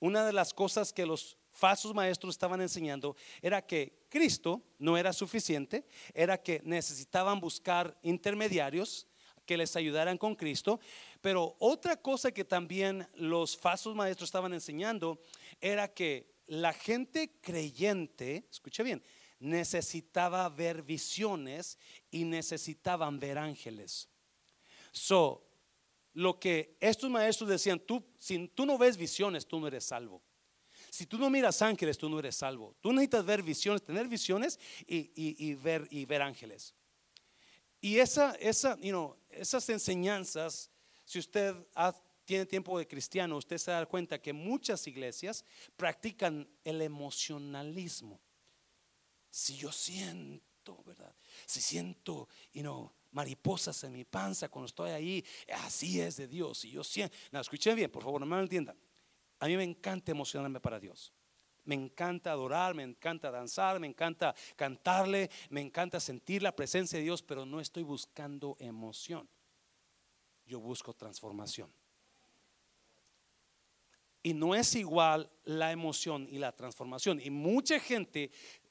una de las cosas que los falsos maestros estaban enseñando era que Cristo no era suficiente, era que necesitaban buscar intermediarios que les ayudaran con Cristo, pero otra cosa que también los falsos maestros estaban enseñando era que la gente creyente, escuche bien, necesitaba ver visiones y necesitaban ver ángeles. So, lo que estos maestros decían, tú, si tú no ves visiones, tú no eres salvo. Si tú no miras ángeles, tú no eres salvo. Tú necesitas ver visiones, tener visiones y, ver, y ver ángeles. Y esa, esa, you esas enseñanzas, si usted tiene tiempo de cristiano, usted se da cuenta que muchas iglesias practican el emocionalismo. Si yo siento, ¿verdad? Si siento, you know, mariposas en mi panza cuando estoy ahí, así es de Dios. Si yo siento, no, escuchen bien, por favor, no me entiendan. A mí me encanta emocionarme para Dios. Me encanta adorar, me encanta danzar, me encanta cantarle, me encanta sentir la presencia de Dios, pero no estoy buscando emoción. Yo busco transformación. Y no es igual la emoción y la transformación. Y mucha gente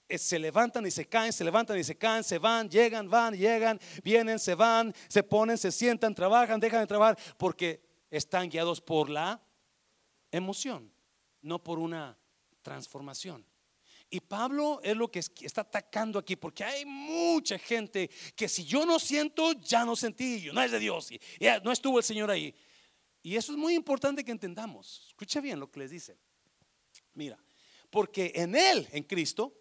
se levantan y se caen, se levantan y se caen, se van, llegan, van, llegan, vienen, se van, se ponen, se sientan, trabajan, dejan de trabajar, porque están guiados por la emoción, no por una transformación. Y Pablo es lo que está atacando aquí, porque hay mucha gente que si yo no siento, ya no sentí, yo no es de Dios, y no estuvo el Señor ahí. Y eso es muy importante que entendamos. Escucha bien lo que les dice. Mira, porque en Él, en Cristo,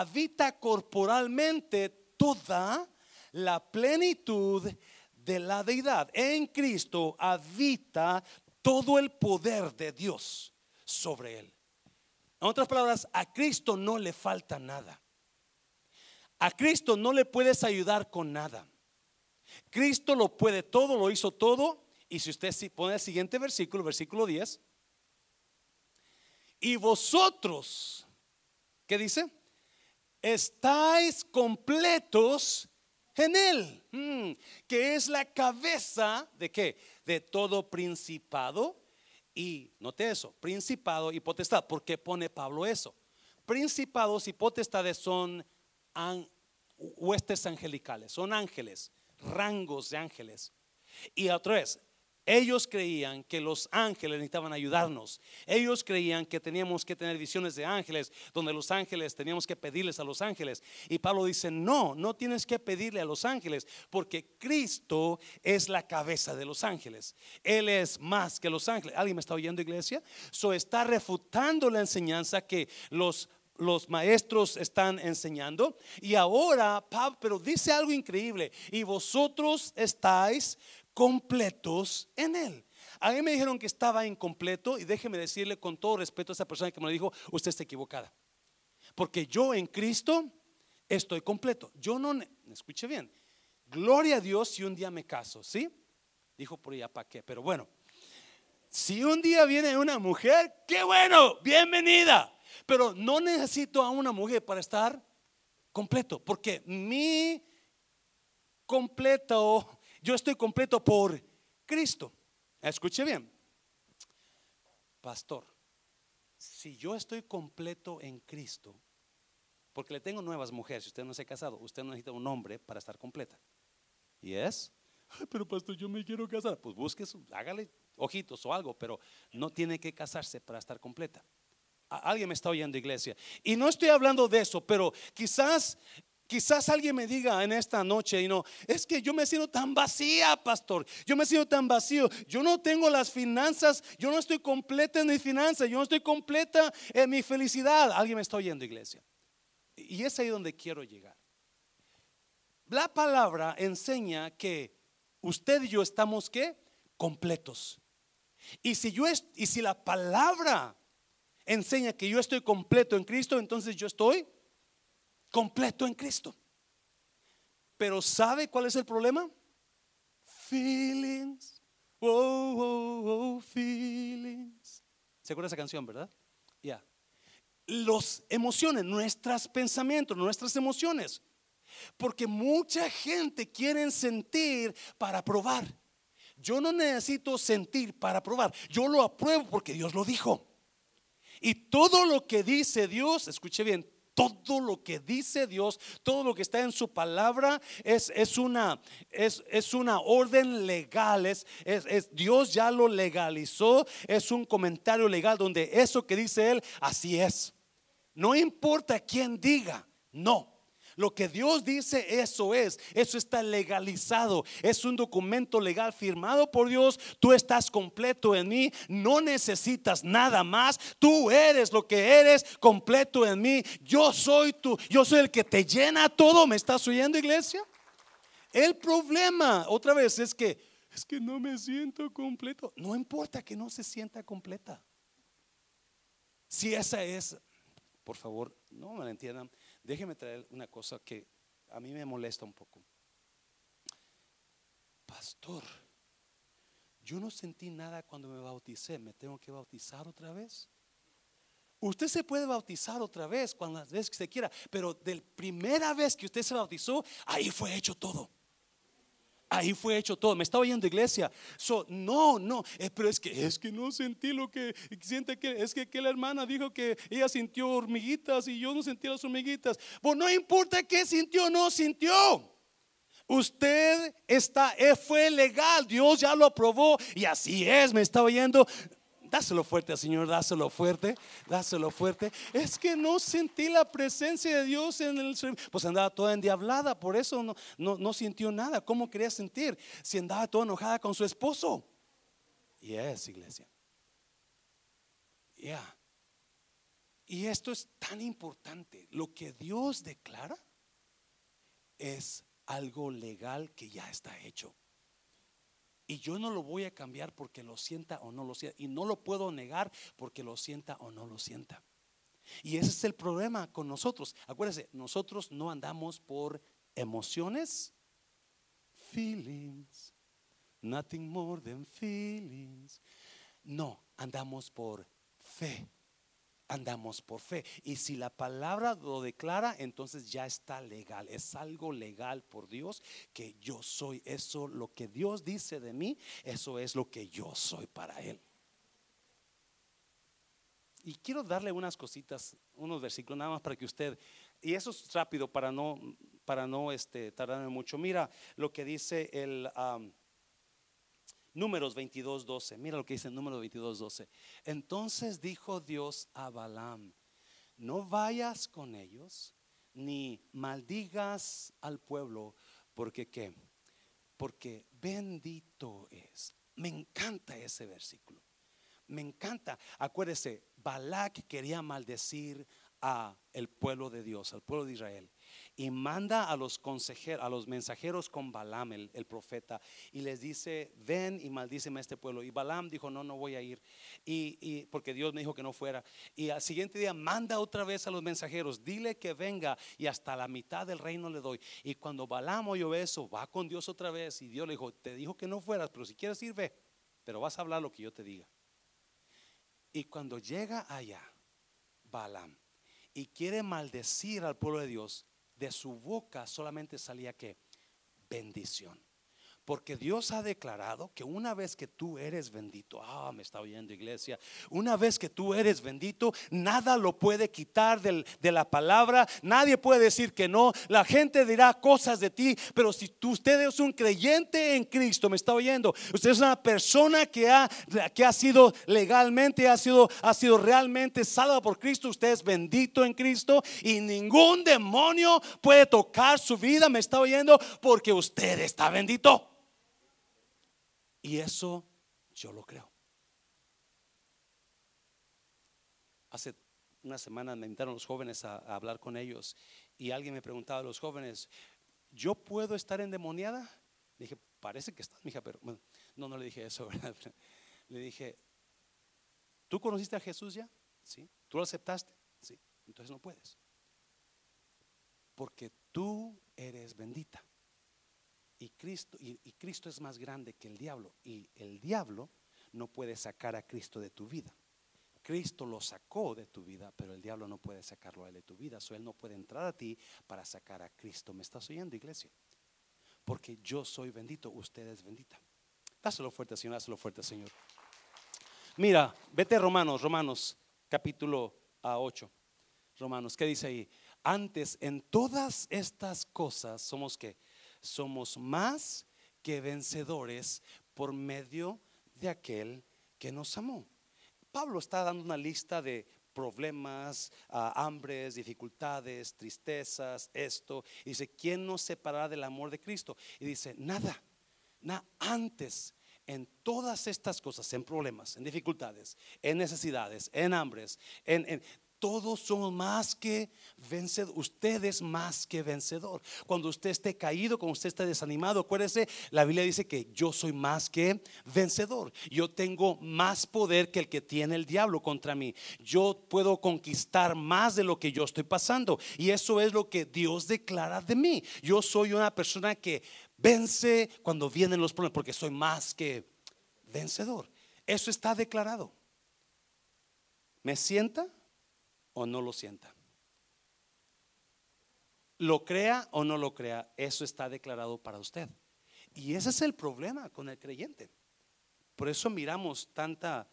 habita corporalmente toda la plenitud de la deidad. En Cristo habita todo el poder de Dios sobre él. En otras palabras, a Cristo no le falta nada. A Cristo no le puedes ayudar con nada. Cristo lo puede todo, lo hizo todo. Y si usted pone el siguiente versículo, versículo 10. Y vosotros, ¿qué dice? Estáis completos en Él, mm, que es la cabeza de qué? De todo principado y, note eso, principado y potestad. ¿Por qué pone Pablo eso? Principados y potestades son huestes angelicales, son ángeles, rangos de ángeles. Y otra vez, ellos creían que los ángeles necesitaban ayudarnos. Ellos creían que teníamos que tener visiones de ángeles, donde los ángeles teníamos que pedirles a los ángeles. Y Pablo dice, no, no tienes que pedirle a los ángeles, porque Cristo es la cabeza de los ángeles. Él es más que los ángeles. ¿Alguien me está oyendo, iglesia? So está refutando la enseñanza que los los maestros están enseñando. Y ahora, Pablo, pero dice algo increíble. Y vosotros estáis completos en Él. A mí me dijeron que estaba incompleto y déjeme decirle con todo respeto a esa persona que me lo dijo, usted está equivocada. Porque yo en Cristo estoy completo. Yo no, escuche bien, gloria a Dios si un día me caso, ¿sí? Dijo por allá, ¿para qué? Pero bueno, si un día viene una mujer, qué bueno, bienvenida. Pero no necesito a una mujer para estar completo, porque mi completo yo estoy completo por Cristo. Escuche bien. Pastor, si yo estoy completo en Cristo, porque le tengo nuevas mujeres, si usted no se ha casado, usted no necesita un hombre para estar completa. ¿Y es? Pero pastor, yo me quiero casar. Pues busque, hágale ojitos o algo, pero no tiene que casarse para estar completa. Alguien me está oyendo, iglesia. Y no estoy hablando de eso, pero quizás Quizás alguien me diga en esta noche y no, es que yo me siento tan vacía, pastor. Yo me siento tan vacío. Yo no tengo las finanzas, yo no estoy completa en mi finanzas, yo no estoy completa en mi felicidad. Alguien me está oyendo, iglesia. Y es ahí donde quiero llegar. La palabra enseña que usted y yo estamos qué? Completos. Y si yo y si la palabra enseña que yo estoy completo en Cristo, entonces yo estoy completo en Cristo. Pero ¿sabe cuál es el problema? Feelings. Oh, oh, oh, feelings. ¿Se acuerda esa canción, verdad? Ya. Los emociones, nuestros pensamientos, nuestras emociones. Porque mucha gente quiere sentir para probar. Yo no necesito sentir para probar. Yo lo apruebo porque Dios lo dijo. Y todo lo que dice Dios, escuche bien, Todo lo que dice Dios, todo lo que está en su palabra es, es, una, es, es una orden legal. Es, es, Dios ya lo legalizó. Es un comentario legal donde eso que dice Él, así es. No importa quién diga, no. Lo que Dios dice, eso es. Eso está legalizado. Es un documento legal firmado por Dios. Tú estás completo en mí. No necesitas nada más. Tú eres lo que eres completo en mí. Yo soy tú. Yo soy el que te llena todo. ¿Me estás oyendo, iglesia? El problema, otra vez, es que es que no me siento completo. No importa que no se sienta completa. Si esa es, por favor, no me entiendan. Déjeme traer una cosa que a mí me molesta un poco. Pastor, yo no sentí nada cuando me bauticé, ¿me tengo que bautizar otra vez? Usted se puede bautizar otra vez cuando las veces que se quiera, pero de la primera vez que usted se bautizó, ahí fue hecho todo. Ahí fue hecho todo. Me está oyendo iglesia. So, no, no, eh, pero es que es que no sentí lo que siente que es que, que, la hermana dijo que ella sintió hormiguitas y yo no sentí las hormiguitas. Pues no importa qué sintió o no sintió. Usted está, eh, fue legal, Dios ya lo aprobó y así es, me está oyendo. Dáselo fuerte al Señor, dáselo fuerte, dáselo fuerte. Es que no sentí la presencia de Dios en el Pues andaba toda endiablada, por eso no, no, no sintió nada. ¿Cómo quería sentir si andaba toda enojada con su esposo? Yes, iglesia. Ya. Y esto es tan importante. Lo que Dios declara es algo legal que ya está hecho. Y yo no lo voy a cambiar porque lo sienta o no lo sienta. Y no lo puedo negar porque lo sienta o no lo sienta. Y ese es el problema con nosotros. Acuérdense, nosotros no andamos por emociones, feelings, nothing more than feelings. No, andamos por fe andamos por fe. Y si la palabra lo declara, entonces ya está legal. Es algo legal por Dios que yo soy. Eso, lo que Dios dice de mí, eso es lo que yo soy para Él. Y quiero darle unas cositas, unos versículos nada más para que usted, y eso es rápido para no, para no este, tardarme mucho. Mira lo que dice el... Números 22, 12. Mira lo que dice en Números 22, 12. Entonces dijo Dios a Balaam, no vayas con ellos ni maldigas al pueblo, porque qué? Porque bendito es. Me encanta ese versículo. Me encanta. Acuérdese, Balak quería maldecir a el pueblo de Dios, al pueblo de Israel y manda a los consejeros, a los mensajeros con Balaam, el, profeta, y les dice, ven y maldíceme a este pueblo. Y Balaam dijo, no, no voy a ir, y, porque Dios me dijo que no fuera. Y al siguiente día manda otra vez a los mensajeros, dile que venga y hasta la mitad del reino le doy. Y cuando Balaam oyó eso, va con Dios otra vez y Dios le dijo, te dijo que no fueras, pero si quieres ir, ve, pero vas a hablar lo que yo te diga. Y cuando llega allá, Balaam, y quiere maldecir al pueblo de Dios, de su boca solamente salía que bendición. Porque Dios ha declarado que una vez que tú eres bendito, ah, me está oyendo iglesia, una vez que tú eres bendito, nada lo puede quitar de la palabra, nadie puede decir que no, la gente dirá cosas de ti, pero si tú, usted es un creyente en Cristo, me está oyendo, usted es una persona que ha, que ha sido legalmente, ha sido, ha sido realmente salva por Cristo, usted es bendito en Cristo y ningún demonio puede tocar su vida, me está oyendo, porque usted está bendito. Y eso yo lo creo. Hace una semana me invitaron los jóvenes a, hablar con ellos y alguien me preguntaba a los jóvenes, ¿yo puedo estar endemoniada? Le dije, parece que estás, mija, pero no, no le dije eso, Le dije, ¿tú conociste a Jesús ya? Sí. ¿Tú lo aceptaste? Sí. Entonces no puedes. Porque tú eres bendita y Cristo, y, Cristo es más grande que el diablo. Y el diablo no puede sacar a Cristo de tu vida. Cristo lo sacó de tu vida, pero el diablo no puede sacarlo de tu vida. So, él no puede entrar a ti para sacar a Cristo. ¿Me estás oyendo, iglesia? Porque yo soy bendito, usted es bendita. Dáselo fuerte, Señor, dáselo fuerte, Señor. Mira, vete a Romanos, Romanos, capítulo 8. Romanos, ¿qué dice ahí? Antes, en todas estas cosas somos que somos más que vencedores por medio de aquel que nos amó. Pablo está dando una lista de problemas, ah, hambres, dificultades, tristezas, esto. Y dice, ¿quién nos separará del amor de Cristo? Y dice, nada, nada, antes en todas estas cosas, en problemas, en dificultades, en necesidades, en hambres, en, en todos somos más que vencedor. Usted es más que vencedor. Cuando usted esté caído, cuando usted esté desanimado, acuérdese, la Biblia dice que yo soy más que vencedor. Yo tengo más poder que el que tiene el diablo contra mí. Yo puedo conquistar más de lo que yo estoy pasando. Y eso es lo que Dios declara de mí. Yo soy una persona que vence cuando vienen los problemas, porque soy más que vencedor. Eso está declarado. ¿Me sienta? O no lo sienta. Lo crea o no lo crea, eso está declarado para usted. Y ese es el problema con el creyente. Por eso miramos tanta,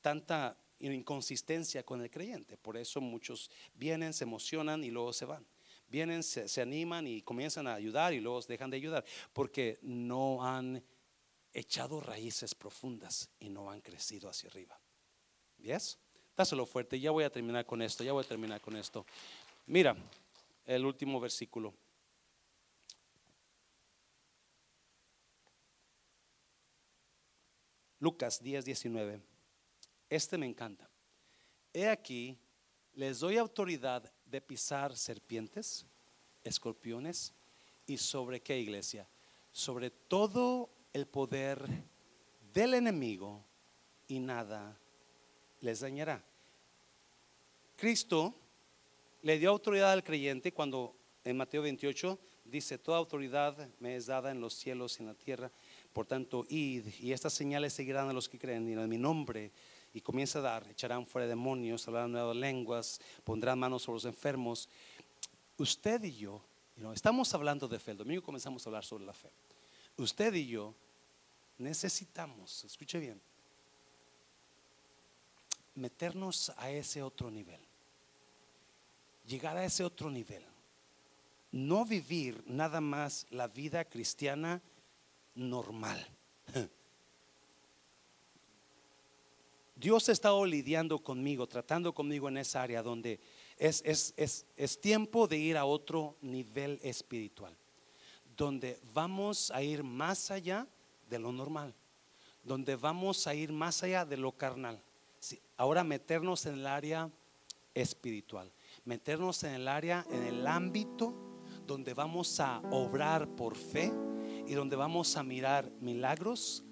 tanta inconsistencia con el creyente. Por eso muchos vienen, se emocionan y luego se van. Vienen, se, se animan y comienzan a ayudar y luego dejan de ayudar. Porque no han echado raíces profundas y no han crecido hacia arriba. ¿Ves? Dáselo fuerte, ya voy a terminar con esto, ya voy a terminar con esto. Mira, el último versículo. Lucas 10, 19. Este me encanta. He aquí, les doy autoridad de pisar serpientes, escorpiones y sobre qué iglesia? Sobre todo el poder del enemigo y nada les dañará. Cristo le dio autoridad al creyente cuando en Mateo 28 dice, toda autoridad me es dada en los cielos y en la tierra, por tanto, id, y estas señales seguirán a los que creen, y en mi nombre, y comienza a dar, echarán fuera demonios, hablarán nuevas lenguas, pondrán manos sobre los enfermos. Usted y yo, estamos hablando de fe, el domingo comenzamos a hablar sobre la fe. Usted y yo necesitamos, escuche bien, meternos a ese otro nivel, llegar a ese otro nivel, no vivir nada más la vida cristiana normal. Dios ha estado lidiando conmigo, tratando conmigo en esa área donde es, es, tiempo de ir a otro nivel espiritual, donde vamos a ir más allá de lo normal, donde vamos a ir más allá de lo carnal ahora meternos en el área espiritual, meternos en el área, en el ámbito donde vamos a obrar por fe y donde vamos a mirar milagros,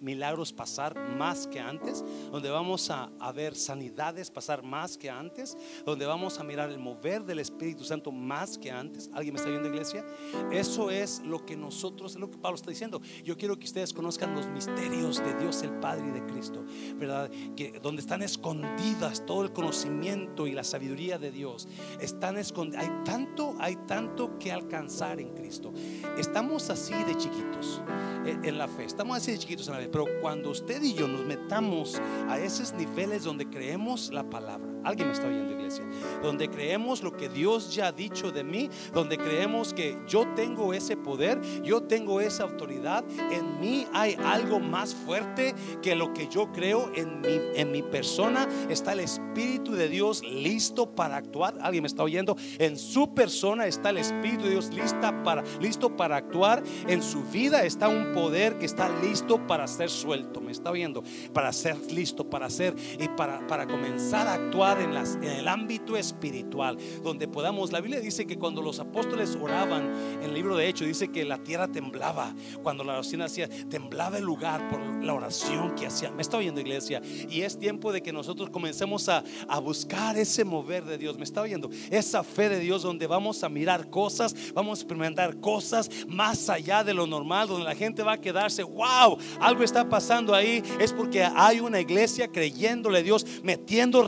milagros pasar más que antes, donde vamos a, ver sanidades pasar más que antes, donde vamos a mirar el mover del Espíritu Santo más que antes. ¿Alguien me está viendo, iglesia? Eso es lo que nosotros, es lo que Pablo está diciendo. Yo quiero que ustedes conozcan los misterios de Dios el Padre y de Cristo, ¿verdad? Que donde están escondidas todo el conocimiento y la sabiduría de Dios. Están escondidas. Hay tanto, hay tanto que alcanzar en Cristo. Estamos así de chiquitos eh, en la fe. Estamos así de chiquitos en la fe. Pero cuando usted y yo nos metamos a esos niveles donde creemos la palabra, alguien me está oyendo iglesia, donde creemos lo que Dios ya ha dicho de mí, donde creemos que yo tengo ese poder, yo tengo esa autoridad, en mí hay algo más fuerte que lo que yo creo en mi, en mi persona, está el Espíritu de Dios listo para actuar, alguien me está oyendo, en su persona está el Espíritu de Dios lista para, listo para actuar, en su vida está un poder que está listo para hacer suelto, me está viendo, para ser listo, para hacer y para, para comenzar a actuar en, el ámbito espiritual, donde podamos, la Biblia dice que cuando los apóstoles oraban en el libro de Hechos, dice que la tierra temblaba, cuando la oración hacía, temblaba el lugar por la oración que hacía, me está oyendo iglesia, y es tiempo de que nosotros comencemos a, a buscar ese mover de Dios, me está oyendo, esa fe de Dios donde vamos a mirar cosas, vamos a experimentar cosas más allá de lo normal, donde la gente va a quedarse, wow, algo está pasando ahí, es porque hay una iglesia creyéndole a Dios, metiendo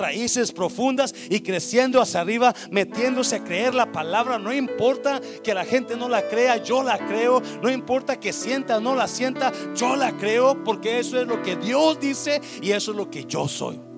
profundas y creciendo hacia arriba, metiéndose a creer la palabra. No importa que la gente no la crea, yo la creo. No importa que sienta o no la sienta, yo la creo porque eso es lo que Dios dice y eso es lo que yo soy.